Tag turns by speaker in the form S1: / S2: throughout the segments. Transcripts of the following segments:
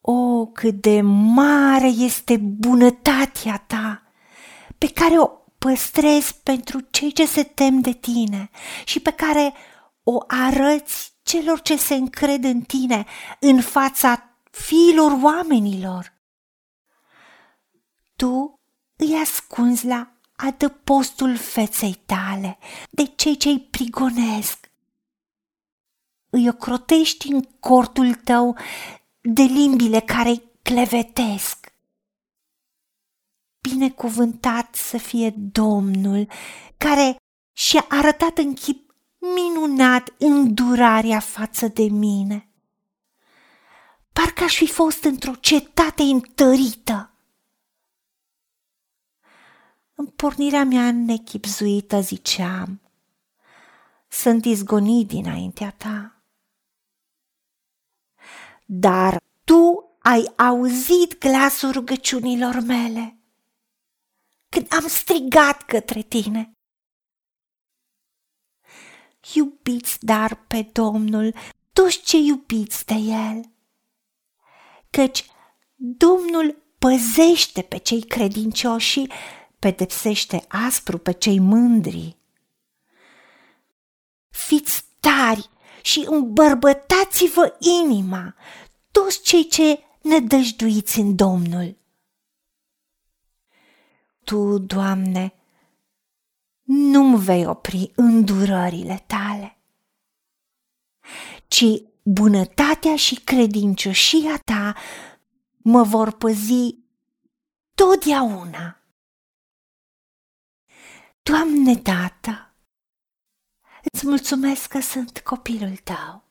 S1: O, cât de mare este bunătatea ta, pe care o păstrezi pentru cei ce se tem de tine și pe care o arăți celor ce se încred în tine în fața fiilor oamenilor. Tu îi ascunzi la adăpostul feței tale de cei ce îi prigonesc. Îi ocrotești în cortul tău de limbile care îi clevetesc. Binecuvântat să fie Domnul care și-a arătat în chip minunat îndurarea față de mine. Parcă aș fi fost într-o cetate întărită. În pornirea mea nechipzuită ziceam, sunt izgonit dinaintea ta. Dar tu ai auzit glasul rugăciunilor mele când am strigat către tine. Iubiți dar pe Domnul toți ce iubiți de El, căci Domnul păzește pe cei credincioși și pedepsește aspru pe cei mândri. Fiți tari și îmbărbătați-vă inima, toți cei ce nădăjduiți în Domnul. Tu, Doamne, nu-mi vei opri îndurările tale, ci bunătatea și credincioșia ta mă vor păzi totdeauna. Doamne, Tată, îți mulțumesc că sunt copilul tău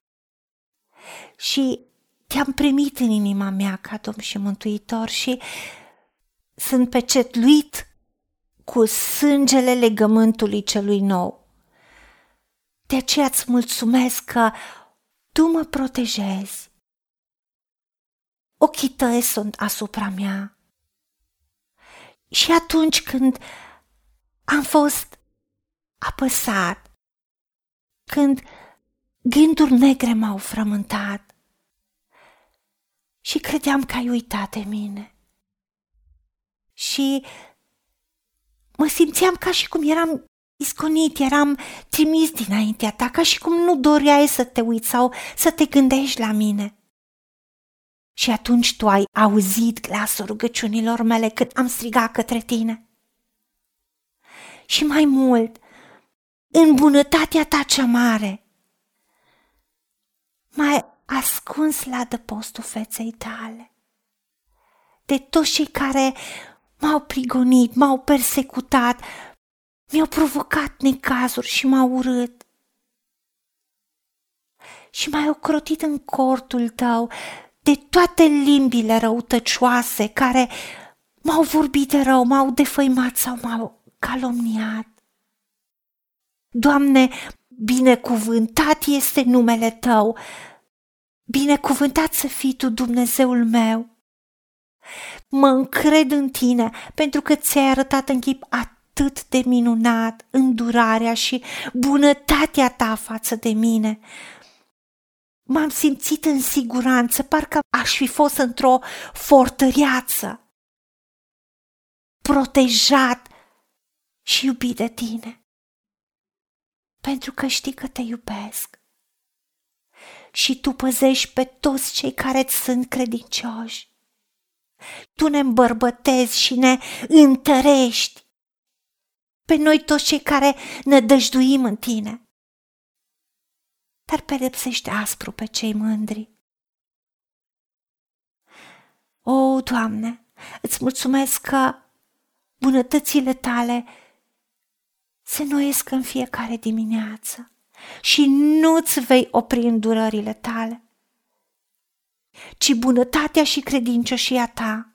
S1: și te-am primit în inima mea ca Domn și Mântuitor și sunt pecetluit cu sângele legământului celui nou. De aceea îți mulțumesc că tu mă protejezi. Ochii tăi sunt asupra mea. Și atunci când am fost apăsat, când gânduri negre m-au frământat și credeam că ai uitat de mine. Și mă simțeam ca și cum eram isconit, eram trimis dinaintea ta, ca și cum nu doreai să te uiți sau să te gândești la mine. Și atunci tu ai auzit glasul rugăciunilor mele când am strigat către tine și mai mult, în bunătatea ta cea mare. Mai ascuns la dăpostul feței tale. De toți cei care m-au prigonit, m-au persecutat, mi-au provocat necazuri și m-au urât. Și m-ai ocrotit în cortul tău de toate limbile răutăcioase care m-au vorbit de rău, m-au defăimat sau m-au calomniat. Doamne, binecuvântat este numele Tău, binecuvântat să fii Tu Dumnezeul meu. Mă încred în Tine pentru că ți-ai arătat în chip atât de minunat îndurarea și bunătatea Ta față de mine. M-am simțit în siguranță, parcă aș fi fost într-o fortăreață, protejat și iubit de tine. Pentru că știi că te iubesc. Și tu păzești pe toți cei care îți sunt credincioși. Tu ne îmbărbătezi și ne întărești. Pe noi toți cei care ne dăjduim în tine. Dar pedepsește aspru pe cei mândri. O, Doamne, îți mulțumesc că bunătățile tale se noiesc în fiecare dimineață și nu-ți vei opri îndurările tale, ci bunătatea și credincioșia ta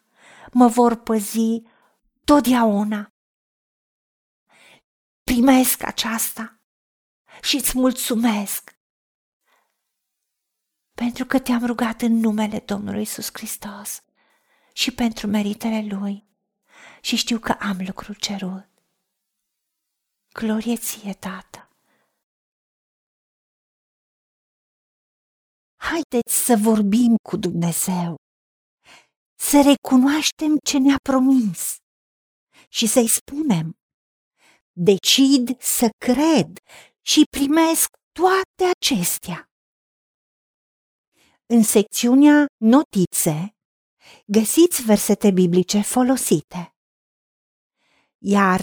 S1: mă vor păzi totdeauna. Primesc aceasta și îți mulțumesc pentru că te-am rugat în numele Domnului Isus Hristos și pentru meritele Lui și știu că am lucrul cerut. Glorie ție, Tată! Haideți să vorbim cu Dumnezeu! să recunoaștem ce ne-a promis și să-i spunem, decid să cred și primesc toate acestea. În secțiunea Notițe găsiți versete biblice folosite. Iar